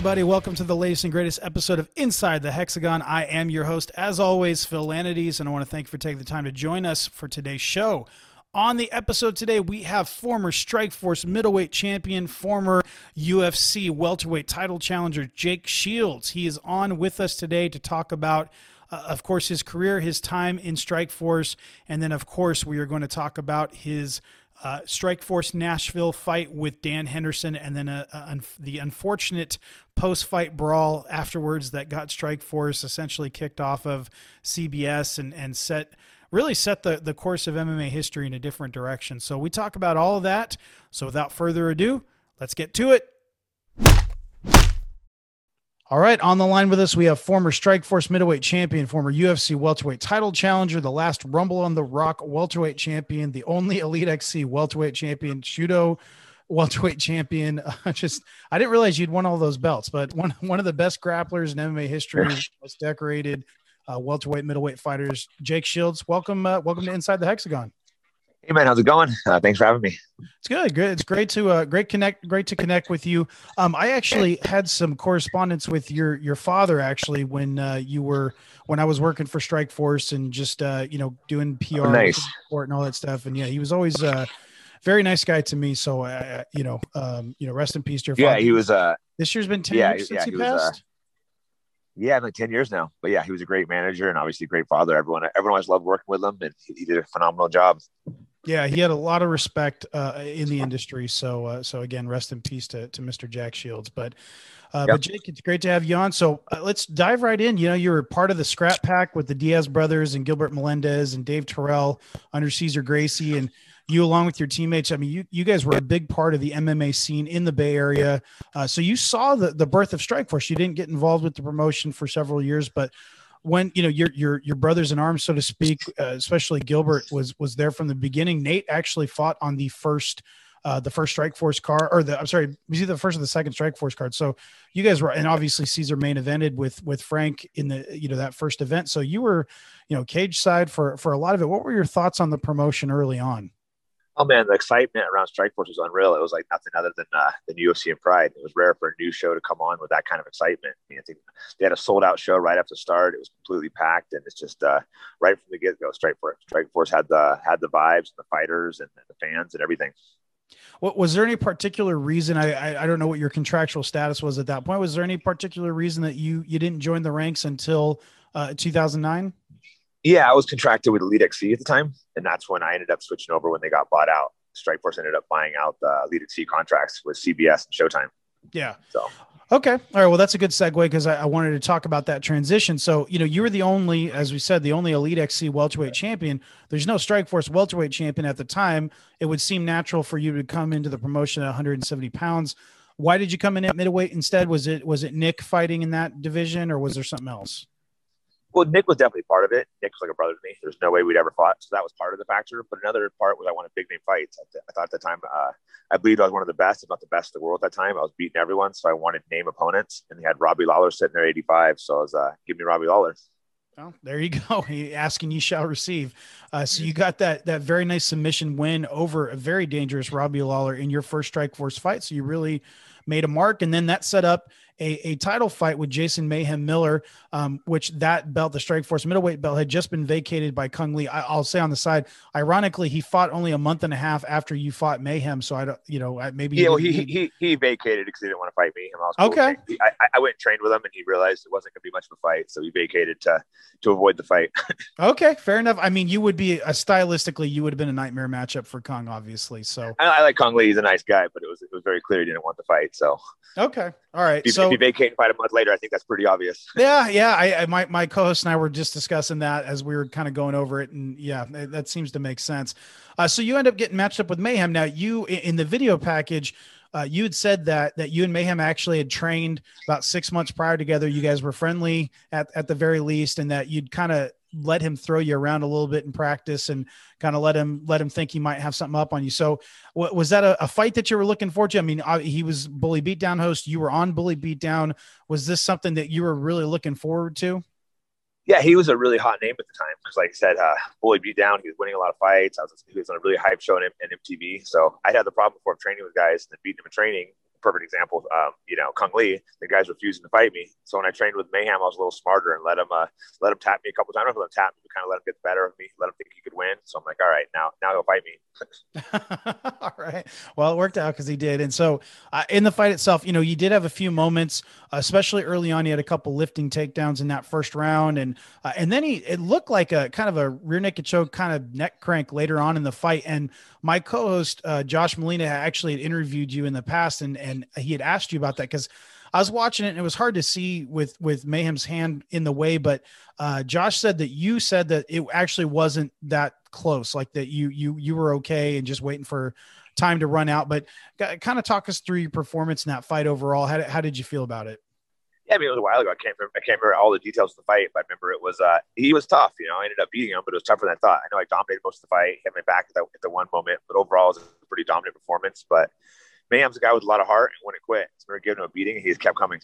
everybody. Welcome to the latest and greatest episode of Inside the Hexagon. I am your host, as always, Phil Lanides, and I want to thank you for taking the time to join us for today's show. On the episode today, we have former Strikeforce middleweight champion, former UFC welterweight title challenger Jake Shields. He is on with us today to talk about, uh, of course, his career, his time in Strikeforce, and then, of course, we are going to talk about his uh, Strikeforce Nashville fight with Dan Henderson, and then a, a, un- the unfortunate post-fight brawl afterwards that got Strikeforce essentially kicked off of CBS and and set really set the the course of MMA history in a different direction. So we talk about all of that. So without further ado, let's get to it. All right, on the line with us, we have former Strikeforce middleweight champion, former UFC welterweight title challenger, the last Rumble on the Rock welterweight champion, the only Elite XC welterweight champion, Shooto welterweight champion. Uh, just I didn't realize you'd won all those belts, but one one of the best grapplers in MMA history, most decorated uh, welterweight, middleweight fighters. Jake Shields, welcome, uh, welcome to Inside the Hexagon. Hey man, how's it going? Uh, thanks for having me. It's good. Good. It's great to uh, great connect. Great to connect with you. Um, I actually had some correspondence with your your father actually when uh, you were when I was working for Strikeforce and just uh, you know doing PR oh, nice. and all that stuff. And yeah, he was always uh, very nice guy to me. So uh, you know, um, you know, rest in peace to your yeah, father. he was. Uh, this year's been ten yeah, years since yeah, he, he was, uh, passed. yeah, like ten years now. But yeah, he was a great manager and obviously a great father. Everyone, everyone always loved working with him, and he, he did a phenomenal job. Yeah, he had a lot of respect uh, in the industry. So, uh, so again, rest in peace to, to Mr. Jack Shields. But, uh, Yep. but Jake, it's great to have you on. So uh, let's dive right in. You know, you were part of the Scrap Pack with the Diaz brothers and Gilbert Melendez and Dave Terrell under Cesar Gracie, and you along with your teammates. I mean, you you guys were a big part of the MMA scene in the Bay Area. Uh, so you saw the the birth of Strikeforce. You didn't get involved with the promotion for several years, but when you know your your your brothers in arms, so to speak, uh, especially Gilbert was was there from the beginning. Nate actually fought on the first uh, the first Strike Force car, or the I'm sorry, was he the first or the second Strike Force card? So you guys were, and obviously Cesar main evented with with Frank in the you know that first event. So you were you know cage side for for a lot of it. What were your thoughts on the promotion early on? Oh man, the excitement around Strikeforce was unreal. It was like nothing other than uh, UFC and Pride. It was rare for a new show to come on with that kind of excitement. I, mean, I think they had a sold out show right after the start. It was completely packed, and it's just uh, right from the get go. Strikeforce, Strikeforce had the had the vibes, the fighters, and the fans, and everything. What was there any particular reason? I, I I don't know what your contractual status was at that point. Was there any particular reason that you you didn't join the ranks until uh, 2009? Yeah, I was contracted with Elite XC at the time, and that's when I ended up switching over when they got bought out. Strikeforce ended up buying out the Elite XC contracts with CBS and Showtime. Yeah. So Okay. All right. Well, that's a good segue because I, I wanted to talk about that transition. So, you know, you were the only, as we said, the only Elite XC welterweight champion. There's no Strikeforce welterweight champion at the time. It would seem natural for you to come into the promotion at 170 pounds. Why did you come in at middleweight instead? Was it was it Nick fighting in that division, or was there something else? Well, Nick was definitely part of it. Nick was like a brother to me. There's no way we'd ever fought, so that was part of the factor. But another part was I wanted big name fights. I, th- I thought at the time, uh, I believed I was one of the best, if not the best in the world at that time. I was beating everyone, so I wanted name opponents, and they had Robbie Lawler sitting there 85. So I was, uh, give me Robbie Lawler. Well, there you go. Asking you shall receive. Uh, so you got that that very nice submission win over a very dangerous Robbie Lawler in your first Strike Force fight. So you really made a mark, and then that set up a, a title fight with Jason Mayhem Miller, um, which that belt, the Strike Force middleweight belt, had just been vacated by Cung Le. I, I'll say on the side, ironically, he fought only a month and a half after you fought Mayhem. So I don't, you know, maybe Yeah, well, didn't he, he he vacated because he didn't want to fight me. I cool Okay. it. I, I- went and trained with him, and he realized it wasn't going to be much of a fight, so he vacated to to avoid the fight. okay, fair enough. I mean, you would be a stylistically, you would have been a nightmare matchup for Cung, obviously. So I, I like Cung Le; he's a nice guy, but it was it was very clear he didn't want the fight. So okay, all right. if, he- so if he vacated and fight a month later, I think that's pretty obvious. yeah yeah I, I my, my co-host and i were just discussing that as we were kind of going over it and yeah that, that seems to make sense uh, so you end up getting matched up with mayhem now you in the video package uh, you had said that that you and mayhem actually had trained about six months prior together you guys were friendly at, at the very least and that you'd kind of let him throw you around a little bit in practice and kind of let him let him think he might have something up on you so wa- was that a, a fight that you were looking forward to i mean uh, he was bully beatdown host you were on bully beatdown was this something that you were really looking forward to? Yeah, he was a really hot name at the time because, like I said, uh, Bully Beatdown. He was winning a lot of fights. I was he was on a really hype show on MTV. So I had the problem before training with guys and beating him in training. Perfect example. Um, you know, Cung Le, the guy's refusing to fight me. So when I trained with Mayhem, I was a little smarter and let him uh, let him tap me a couple times. I don't know if let him tap me, but kind of let him get the better of me, let him think he could win. So I'm like, all right, now now he'll fight me. all right. Well, it worked out because he did. And so uh, in the fight itself, you know, you did have a few moments, especially early on. You had a couple lifting takedowns in that first round, and uh, and then he it looked like a kind of a rear naked choke, kind of neck crank later on in the fight. And my co-host uh, Josh Molina actually had interviewed you in the past, and and he had asked you about that because I was watching it and it was hard to see with with Mayhem's hand in the way, but uh, Josh said that you said that it actually wasn't that close, like that you you you were okay and just waiting for time to run out. But kind of talk us through your performance in that fight overall. How how did you feel about it? Yeah, I mean, it was a while ago. I can't remember. I can't remember all the details of the fight, but I remember it was uh, he was tough. You know, I ended up beating him, but it was tougher than I thought. I know I dominated most of the fight, hit my back at the, at the one moment, but overall, it was a pretty dominant performance. But Mayhem's a guy with a lot of heart and wouldn't quit. So we were giving him a beating, he kept coming.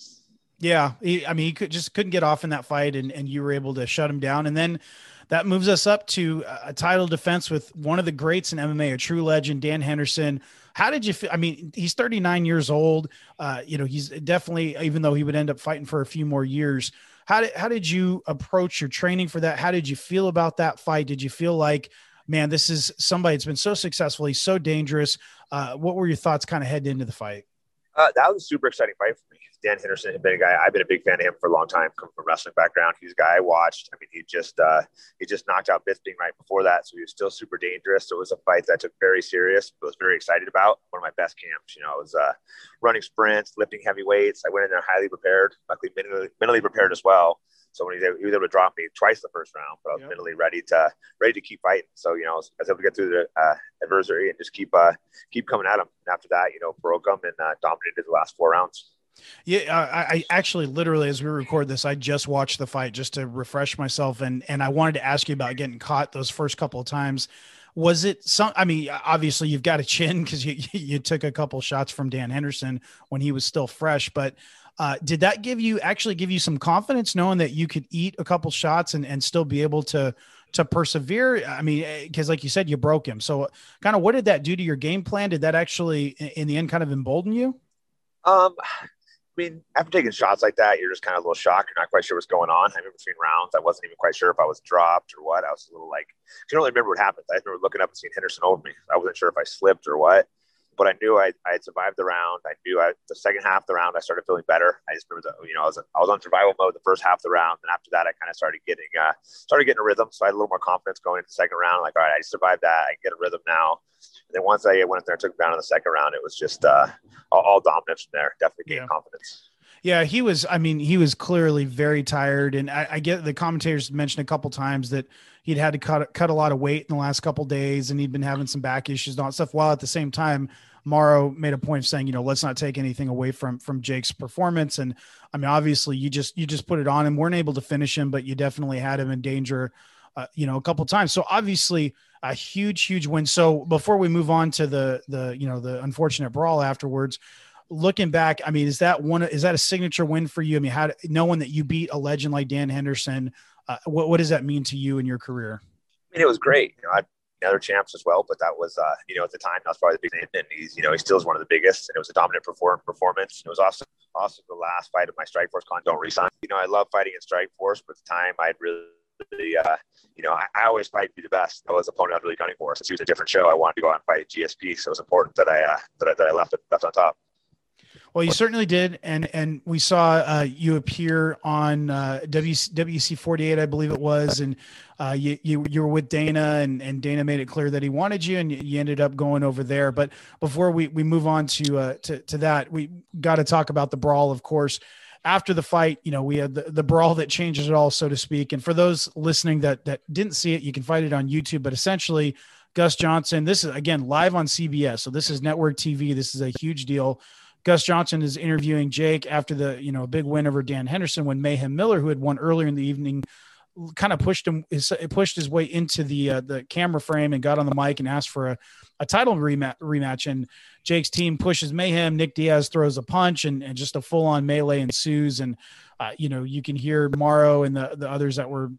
Yeah, he, I mean, he could just couldn't get off in that fight, and and you were able to shut him down, and then. That moves us up to a title defense with one of the greats in MMA, a true legend, Dan Henderson. How did you feel? I mean, he's 39 years old. Uh, you know, he's definitely, even though he would end up fighting for a few more years. How did how did you approach your training for that? How did you feel about that fight? Did you feel like, man, this is somebody that's been so successful. He's so dangerous. Uh, what were your thoughts kind of heading into the fight? Uh, that was a super exciting fight for me. Dan Henderson had been a guy I've been a big fan of him for a long time. Come from a wrestling background, he's a guy I watched. I mean, he just uh, he just knocked out Bisping right before that, so he was still super dangerous. So it was a fight that I took very serious, but was very excited about. One of my best camps. You know, I was uh, running sprints, lifting heavy weights. I went in there highly prepared, luckily mentally, mentally prepared as well. So when he was, able, he was able to drop me twice the first round, but I was yep. mentally ready to ready to keep fighting. So you know, I was, I was able to get through the uh, adversary and just keep uh, keep coming at him. And after that, you know, broke him and uh, dominated the last four rounds. Yeah, I, I, actually literally as we record this, I just watched the fight just to refresh myself, and and I wanted to ask you about getting caught those first couple of times. Was it some? I mean, obviously you've got a chin because you you took a couple shots from Dan Henderson when he was still fresh, but uh, did that give you actually give you some confidence knowing that you could eat a couple shots and and still be able to to persevere? I mean, because eh, like you said, you broke him. So, kind of, what did that do to your game plan? Did that actually, in the end, kind of embolden you? Um, I mean, after taking shots like that, you're just kind of a little shocked. You're not quite sure what's going on. I remember between rounds, I wasn't even quite sure if I was dropped or what. I was a little like, I don't really remember what happened. I remember looking up and seeing Henderson over me. I wasn't sure if I slipped or what but I knew I, I had survived the round. I knew I, the second half of the round, I started feeling better. I just remember, the, you know, I was, I was on survival mode the first half of the round. And after that, I kind of started getting, uh, started getting a rhythm. So I had a little more confidence going into the second round. Like, all right, I survived that. I get a rhythm now. And then once I went in there and took him down in the second round, it was just, uh, all, all dominance from there. Definitely gained yeah. confidence. Yeah, he was. I mean, he was clearly very tired, and I, I, get the commentators mentioned a couple times that he'd had to cut cut a lot of weight in the last couple days, and he'd been having some back issues and all that stuff. While at the same time, Mauro made a point of saying, you know, let's not take anything away from from Jake's performance. And I mean, obviously, you just you just put it on him. weren't able to finish him, but you definitely had him in danger, uh, you know, a couple times. So obviously, a huge, huge win. So before we move on to the the you know the unfortunate brawl afterwards, looking back, I mean, is that one? Is that a signature win for you? I mean, how knowing that you beat a legend like Dan Henderson, uh, what what does that mean to you in your career? I mean, it was great. You know, I other champs as well. But that was, uh, you know, at the time, that was probably the big name. And he's, you know, he still is one of the biggest. And it was a dominant perform- performance. It was also, also the last fight of my Strikeforce con. Don't resign. You know, I love fighting in Strikeforce, but at the time, I'd really, uh, you know, I, I, always fight to be the best. I was opponent I was really gunning for. Since he was a different show, I wanted to go out and fight GSP. So it was important that I, uh, that I, that I left it left on top. Well, you certainly did, and and we saw uh, you appear on uh, WEC 48, I believe it was, and uh, you, you you were with Dana, and, and Dana made it clear that he wanted you, and you ended up going over there. But before we, we move on to uh, to to that, we got to talk about the brawl, of course. After the fight, you know, we had the, the brawl that changes it all, so to speak. And for those listening that that didn't see it, you can find it on YouTube. But essentially, Gus Johnson, this is again live on CBS, so this is network TV. This is a huge deal. Gus Johnson is interviewing Jake after the you know big win over Dan Henderson when Mayhem Miller, who had won earlier in the evening, kind of pushed him his, pushed his way into the uh, the camera frame and got on the mic and asked for a, a title rematch, rematch. And Jake's team pushes Mayhem. Nick Diaz throws a punch and, and just a full on melee ensues. And uh, you know you can hear Mauro and the the others that were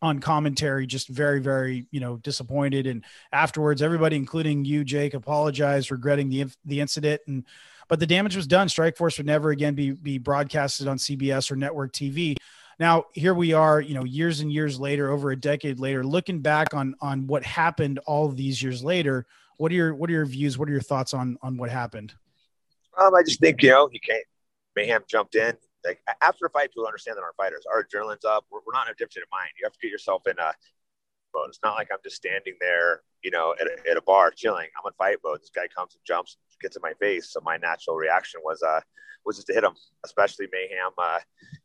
on commentary just very very you know disappointed and afterwards everybody including you jake apologized regretting the the incident and but the damage was done. Strikeforce would never again be be broadcasted on CBS or network TV. Now here we are, you know, years and years later, over a decade later, looking back on on what happened all of these years later. What are your what are your views? What are your thoughts on on what happened? Um, I just think you know you can't. Mayhem jumped in. Like after a fight, people understand that our fighters. Our adrenaline's up. We're, we're not in a different mind. You have to get yourself in a It's not like I'm just standing there, you know, at a, at a bar chilling. I'm in fight mode. This guy comes and jumps, gets in my face. So my natural reaction was uh was just to hit him. Especially Mayhem. Uh,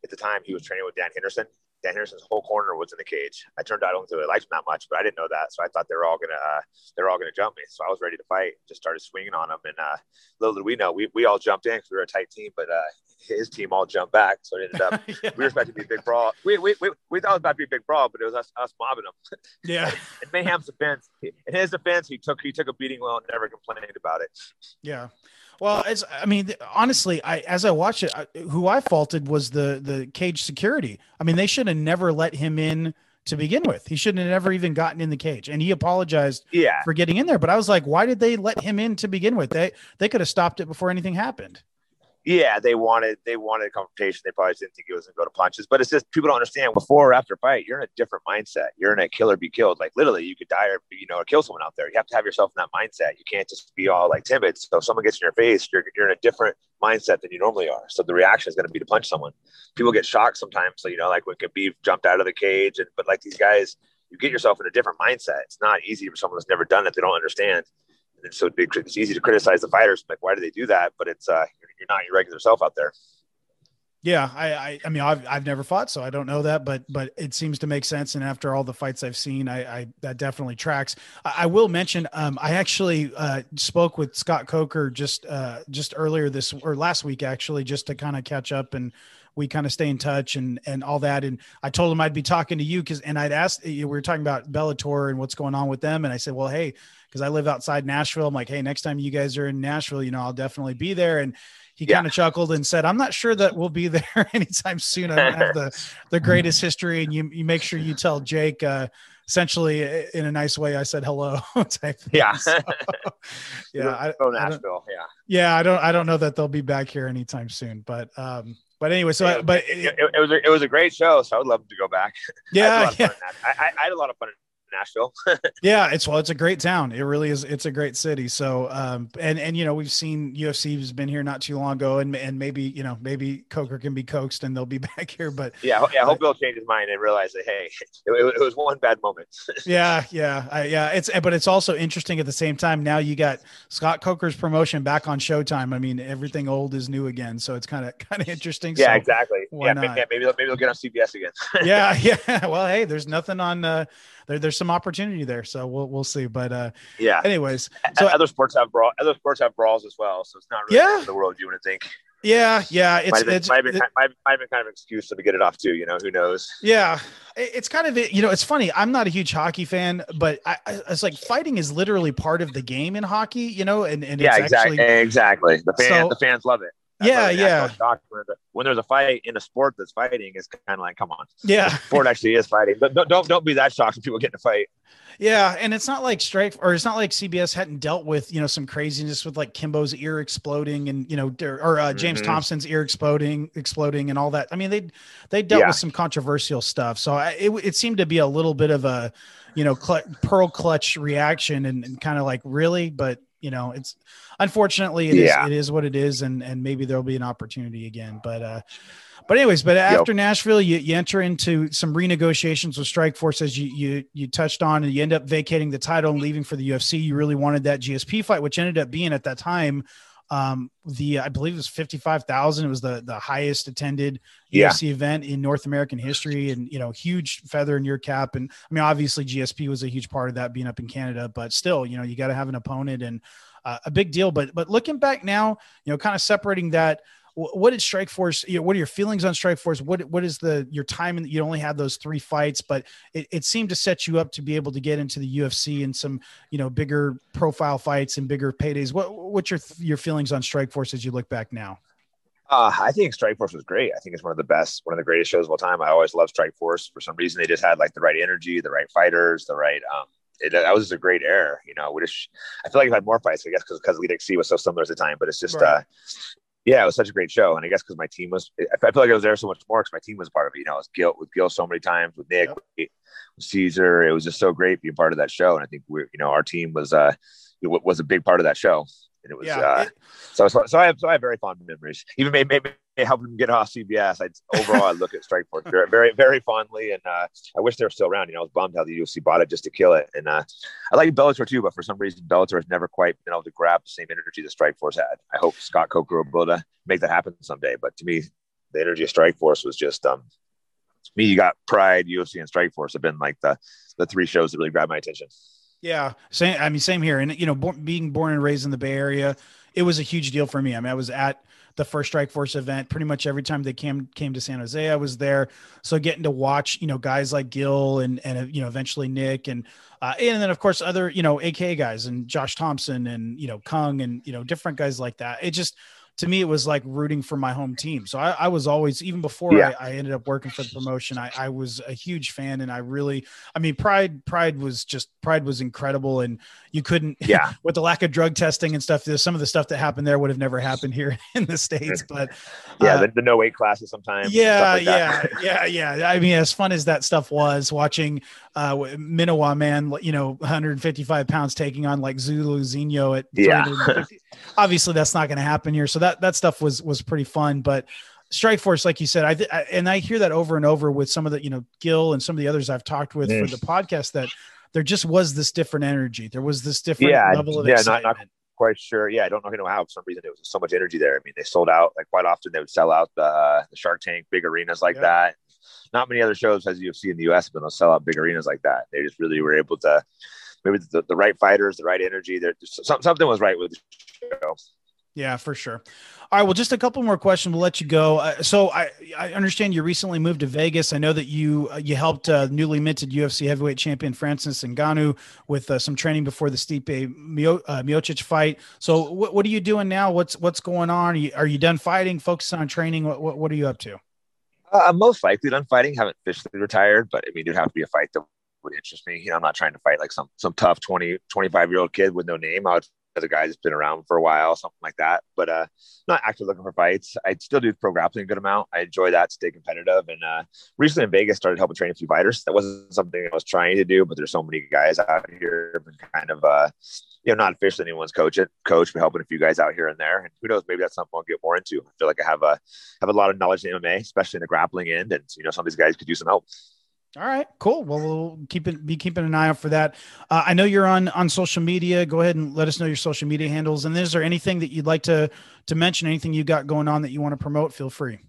at the time, he was training with Dan Henderson. Dan Henderson's whole corner was in the cage. I turned out I don't really like him that much, but I didn't know that, so I thought they were all gonna uh, they were all gonna jump me. So I was ready to fight. Just started swinging on him, and uh, little did we know, we, we all jumped in because we were a tight team, but uh, his team all jumped back. So it ended up yeah. we were expecting to be a big brawl. We, we, we, we thought it was about to be a big brawl, but it was us us mobbing him. Yeah. in Mayhem's defense, in his defense, he took he took a beating well and never complained about it. Yeah. Well, it's I mean, honestly, I as I watched it, I, who I faulted was the the cage security. I mean, they should have never let him in to begin with. He shouldn't have never even gotten in the cage, and he apologized yeah. for getting in there. But I was like, why did they let him in to begin with? They they could have stopped it before anything happened yeah, they wanted they wanted a confrontation. They probably didn't think it was going to go to punches. But it's just people don't understand. Before or after a fight, you're in a different mindset. You're in a kill or be killed. Like literally, you could die or you know or kill someone out there. You have to have yourself in that mindset. You can't just be all like timid. So if someone gets in your face, you're you're in a different mindset than you normally are. So the reaction is going to be to punch someone. People get shocked sometimes. So you know, like when Khabib jumped out of the cage, and but like these guys, you get yourself in a different mindset. It's not easy for someone that's never done it. They don't understand. And so it's easy to criticize the fighters. Like, why do they do that? But it's uh, you're not your regular self out there. Yeah, I, I, I mean, I've, I've never fought, so I don't know that, but, but it seems to make sense. And after all the fights I've seen, I, I that definitely tracks. I, I will mention, um, I actually uh, spoke with Scott Coker just, uh, just earlier this or last week, actually, just to kind of catch up and we kind of stay in touch and and all that. And I told him I'd be talking to you because and I'd asked we were talking about Bellator and what's going on with them, and I said, well, hey, because I live outside Nashville, I'm like, hey, next time you guys are in Nashville, you know, I'll definitely be there. And he yeah. kind of chuckled and said, I'm not sure that we'll be there anytime soon. I don't have the the greatest history, and you you make sure you tell Jake. Uh, essentially in a nice way i said hello type yeah so, yeah I, Nashville. I yeah yeah i don't i don't know that they'll be back here anytime soon but um but anyway, so yeah, but it, it, it, was a, it was a great show, so I would love to go back. Yeah, I yeah. I, I, had a lot of fun Nashville. yeah, it's well, it's a great town. It really is. It's a great city. So, um, and and you know, we've seen UFC has been here not too long ago, and and maybe you know, maybe Coker can be coaxed and they'll be back here. But yeah, yeah, I hope he'll change his mind and realize that hey, it, it was one bad moment. yeah, yeah, I, yeah. It's but it's also interesting at the same time. Now you got Scott Coker's promotion back on Showtime. I mean, everything old is new again, so it's kind of kind of interesting. Yeah, so exactly. yeah, maybe, maybe they'll, maybe they'll get on CBS again. yeah, yeah. Well, hey, there's nothing on. Uh, there, there's some opportunity there. So we'll we'll see. But uh, yeah. Anyways, so other sports have brawl. Other sports have brawls as well. So it's not really yeah. the world you want to think. Yeah, yeah, it's might have, been, it's, might, have been, it, might, might have been kind of an excuse to get it off too. You know, who knows? Yeah, it's kind of you know, it's funny. I'm not a huge hockey fan, but I, it's like fighting is literally part of the game in hockey. You know, and and yeah, exactly, actually, exactly. The fans, so, the fans love it. Yeah, yeah. When there's a fight in a sport that's fighting, it's kind of like, come on. Yeah, sport actually is fighting, but don't don't, don't be that shocked when people get in a fight. Yeah, and it's not like strike or it's not like CBS hadn't dealt with you know some craziness with like Kimbo's ear exploding and you know or uh, James mm-hmm. Thompson's ear exploding exploding and all that. I mean they they dealt yeah. with some controversial stuff, so I, it it seemed to be a little bit of a you know cl- pearl clutch reaction and, and kind of like really, but you know it's unfortunately it yeah. is, it is what it is and and maybe there'll be an opportunity again, but uh but anyways, but after yep. Nashville, you, you enter into some renegotiations with Strikeforce as you you you touched on, and you end up vacating the title and leaving for the UFC. You really wanted that GSP fight, which ended up being at that time um the i believe it was 55,000 it was the the highest attended yeah. UFC event in North American history and you know huge feather in your cap. And I mean obviously GSP was a huge part of that being up in Canada but still you know you got to have an opponent and uh, a big deal. But but looking back now you know kind of separating that what did Strikeforce? You know, what are your feelings on Strikeforce? What what is the your time? And you only had those three fights, but it, it seemed to set you up to be able to get into the UFC and some you know bigger profile fights and bigger paydays. What what's your your feelings on Strikeforce as you look back now? Uh, I think Strikeforce was great. I think it's one of the best, one of the greatest shows of all time. I always love Strikeforce. For some reason, they just had like the right energy, the right fighters, the right um, it, that was a great era. You know, we just I feel like I've had more fights, I guess, because because Elite XC was so similar at the time. But it's just, right. uh, yeah, it was such a great show, and I guess because my team was, I feel like I was there so much more because my team was part of it. You know, it was Gil with Gil so many times with Nick, yep. with Cesar. It was just so great being part of that show, and I think we, you know, our team was uh was a big part of that show and it was yeah, uh, it, so, so so I have so I have very fond memories. Even maybe maybe helping him get off CBS. I overall I look at Strikeforce very very very fondly, and uh, I wish they were still around. You know, I was bummed how the UFC bought it just to kill it, and uh, I like Bellator too, but for some reason Bellator has never quite been able to grab the same energy that Strikeforce had. I hope Scott Coker will be able to make that happen someday. But to me, the energy of Strikeforce was just um. Me, you got Pride, UFC, and Strikeforce have been like the the three shows that really grabbed my attention. Yeah, same. I mean, same here. And you know, being born and raised in the Bay Area, it was a huge deal for me. I mean, I was at the first Strikeforce event pretty much every time they came came to San Jose. I was there, so getting to watch you know guys like Gil and and you know eventually Nick and uh, and then of course other you know AK guys and Josh Thomson and you know Cung and you know different guys like that. It just to me, it was like rooting for my home team. So I, I was always, even before yeah. I, I, ended up working for the promotion, I, I, was a huge fan. And I really, I mean, Pride, Pride was just, Pride was incredible. And you couldn't, yeah, with the lack of drug testing and stuff, some of the stuff that happened there would have never happened here in the States. But yeah, uh, the, the, no weight classes sometimes. Yeah, like yeah, yeah, yeah. I mean, as fun as that stuff was watching uh, Minowaman, you know, 155 pounds taking on like Zuluzinho at yeah. Obviously, that's not going to happen here. So that that stuff was was pretty fun. But Strikeforce, like you said, I, th- I, and I hear that over and over with some of the you know Gil and some of the others I've talked with mm. for the podcast that there just was this different energy. There was this different yeah, level of yeah, excitement. Not, not quite sure. Yeah, I don't know, know how for some reason there was so much energy there. I mean, they sold out like quite often. They would sell out the, uh, the Shark Tank big arenas like yeah. that not many other shows as UFC in the US have been able to sell out big arenas like that. They just really were able to maybe the, the right fighters, the right energy. There, something was right with the show. Yeah, for sure. All right. Well, just a couple more questions. We'll let you go. Uh, so I, I understand you recently moved to Vegas. I know that you uh, you helped uh, newly minted UFC heavyweight champion Francis Ngannou with uh, some training before the Stipe uh, Miocic fight. So what, what are you doing now? What's what's going on? Are you, are you done fighting? Focusing on training? What, what, what are you up to? Uh, I'm most likely done fighting. Haven't officially retired, but I mean, it'd have to be a fight that would interest me. You know, I'm not trying to fight like some some tough 20, 25 year old kid with no name. I would a guy that's been around for a while, something like that. But uh, not actually looking for fights. I still do pro grappling a good amount. I enjoy that, stay competitive. And uh, recently in Vegas, started helping train a few fighters. That wasn't something I was trying to do, but there's so many guys out here, kind of uh, you know, not officially anyone's coach coach, but helping a few guys out here and there. And who knows, maybe that's something I'll get more into. I feel like I have a have a lot of knowledge in MMA, especially in the grappling end, and you know, some of these guys could use some help. All right, cool. Well, we'll keep it, be keeping an eye out for that. Uh, I know you're on on social media. Go ahead and let us know your social media handles. And is there anything that you'd like to to mention? Anything you got going on that you want to promote? Feel free.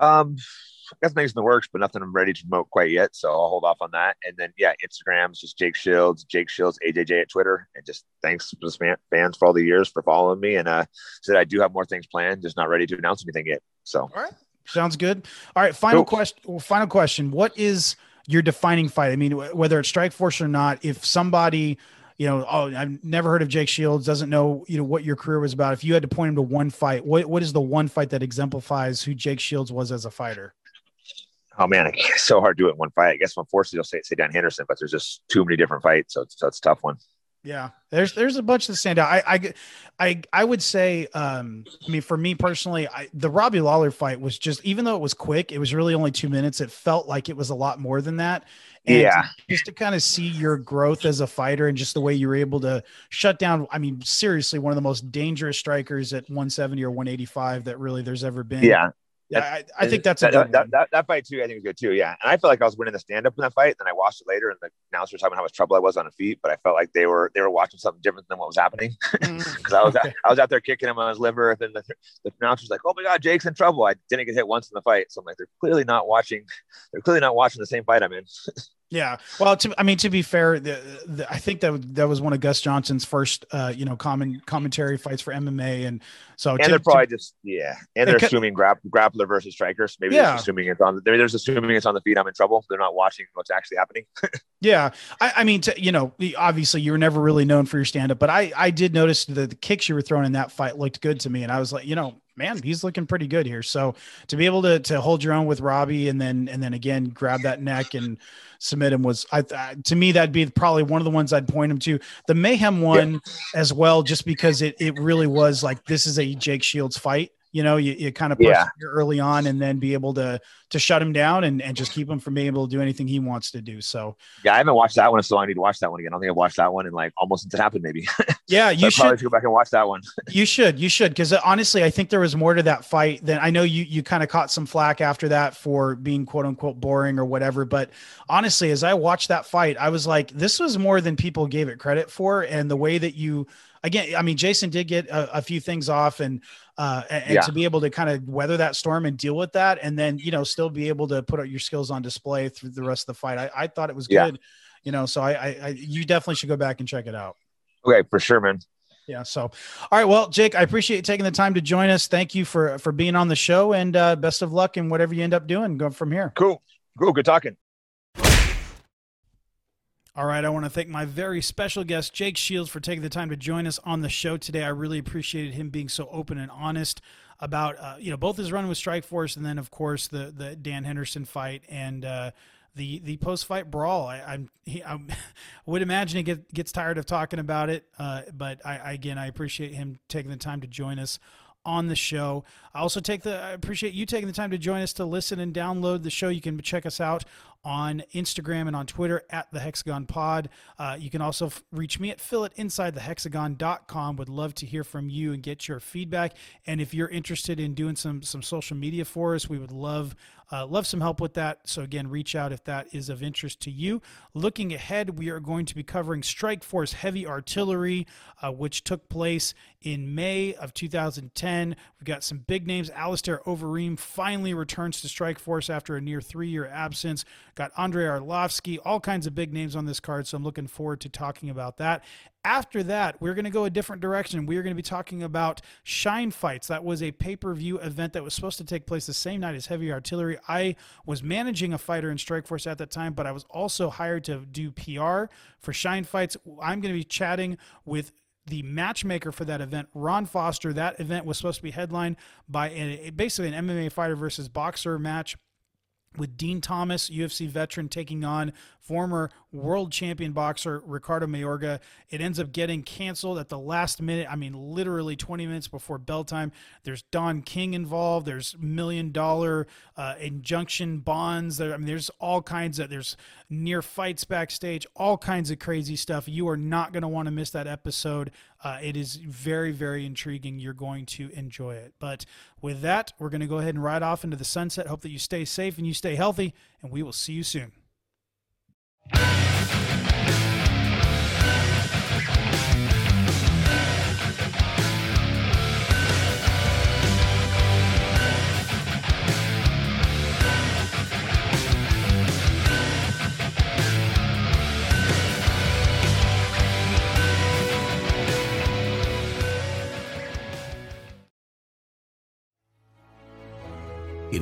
Um, got things in the works, but nothing I'm ready to promote quite yet. So I'll hold off on that. And then yeah, Instagram's just Jake Shields, Jake Shields, AJJ at Twitter. And just thanks to the fans for all the years for following me. And uh said I do have more things planned, just not ready to announce anything yet. So all right. Sounds good. All right. Final cool. question. Final question. What is your defining fight? I mean, whether it's Strikeforce or not, if somebody you know, oh, I've never heard of Jake Shields, doesn't know, you know, what your career was about. If you had to point him to one fight, what, what is the one fight that exemplifies who Jake Shields was as a fighter? oh man, it's so hard to do it in one fight. I guess unfortunately you'll say say Dan Henderson, but there's just too many different fights, so it's, so it's a tough one. Yeah, there's there's a bunch that stand out. I I I, I would say, um, I mean, for me personally, I, the Robbie Lawler fight was just even though it was quick, it was really only two minutes. It felt like it was a lot more than that. And yeah, just to kind of see your growth as a fighter and just the way you were able to shut down. I mean, seriously, one of the most dangerous strikers at 170 or 185 that really there's ever been. Yeah, yeah, I, I, think that's that, that, that, that, fight too. I think was good too. Yeah, and I felt like I was winning the stand up in that fight. Then I watched it later, and the announcers talking about how much trouble I was on the feet. But I felt like they were they were watching something different than what was happening because mm. I was okay. I was out there kicking him on his liver. And then the, the announcer's like, "Oh my god, Jake's in trouble." I didn't get hit once in the fight, so I'm like, they're clearly not watching. They're clearly not watching the same fight I'm in. Yeah, well, to, I mean, to be fair, the, the, I think that that was one of Gus Johnson's first, uh, you know, common commentary fights for MMA, and so and to, they're probably to, just yeah, and they're assuming grapp, grappler versus strikers. Maybe yeah. they're assuming it's on. They're, just assuming it's on the feet. I'm in trouble. They're not watching what's actually happening. yeah, I, I mean, to, you know, obviously you were never really known for your stand up, but I I did notice that the kicks you were throwing in that fight looked good to me, and I was like, you know, man, he's looking pretty good here. So to be able to to hold your own with Robbie and then and then again grab that neck and submit him was I to me that'd be probably one of the ones I'd point him to. The Mayhem one yeah. as well, just because it it really was like this is a Jake Shields fight you know, you, you kind of push yeah. early on and then be able to to shut him down and, and just keep him from being able to do anything he wants to do. So yeah, I haven't watched that one, so I need to watch that one again. I don't think I've watched that one in like almost since it happened, maybe. Yeah, you should probably go back and watch that one. you should, you should, because uh, honestly, I think there was more to that fight than I know you you kind of caught some flack after that for being quote unquote boring or whatever. But honestly, as I watched that fight, I was like, this was more than people gave it credit for, and the way that you again, I mean, Jason did get a, a few things off, and uh, and, yeah. to be able to kind of weather that storm and deal with that, and then you know still be able to put your skills on display through the rest of the fight. I, I thought it was yeah. good, you know. So I, I, I, you definitely should go back and check it out. Okay, for sure, man. Yeah. So, all right. Well, Jake, I appreciate you taking the time to join us. Thank you for for being on the show, and uh, best of luck in whatever you end up doing. Go from here. Cool. Cool. Good talking. All right, I want to thank my very special guest, Jake Shields, for taking the time to join us on the show today. I really appreciated him being so open and honest about, uh, you know, both his run with Strikeforce and then, of course, the the Dan Henderson fight and uh, the the post fight brawl. I, I'm, he, I would imagine he get, gets tired of talking about it, uh, but I, again, I appreciate him taking the time to join us on the show. I also take the I appreciate you taking the time to join us to listen and download the show. You can check us out on Instagram and on Twitter at the Hexagon Pod. Uh, you can also f- reach me at phil at insidethehexagon.com. Would love to hear from you and get your feedback. And if you're interested in doing some some social media for us, we would love uh, love some help with that. So, again, reach out if that is of interest to you. Looking ahead, we are going to be covering Strike Force Heavy Artillery, uh, which took place in May of 2010. We've got some big names. Alistair Overeem finally returns to Strike Force after a near three year absence. Got Andrei Arlovsky, all kinds of big names on this card. So, I'm looking forward to talking about that. After that, we're going to go a different direction. We are going to be talking about Shine Fights. That was a pay per view event that was supposed to take place the same night as Heavy Artillery. I was managing a fighter in Strikeforce at that time, but I was also hired to do PR for Shine Fights. I'm going to be chatting with the matchmaker for that event, Ron Foster. That event was supposed to be headlined by a, basically an MMA fighter versus boxer match with Din Thomas, UFC veteran, taking on former world champion boxer Ricardo Mayorga. It ends up getting canceled at the last minute. I mean, literally 20 minutes before bell time. There's Don King involved. There's million dollar uh, injunction bonds. There, I mean, there's all kinds of there's near fights backstage, all kinds of crazy stuff. You are not going to want to miss that episode. Uh, it is very, very intriguing. You're going to enjoy it. But with that, we're going to go ahead and ride off into the sunset. Hope that you stay safe and you stay healthy, and we will see you soon.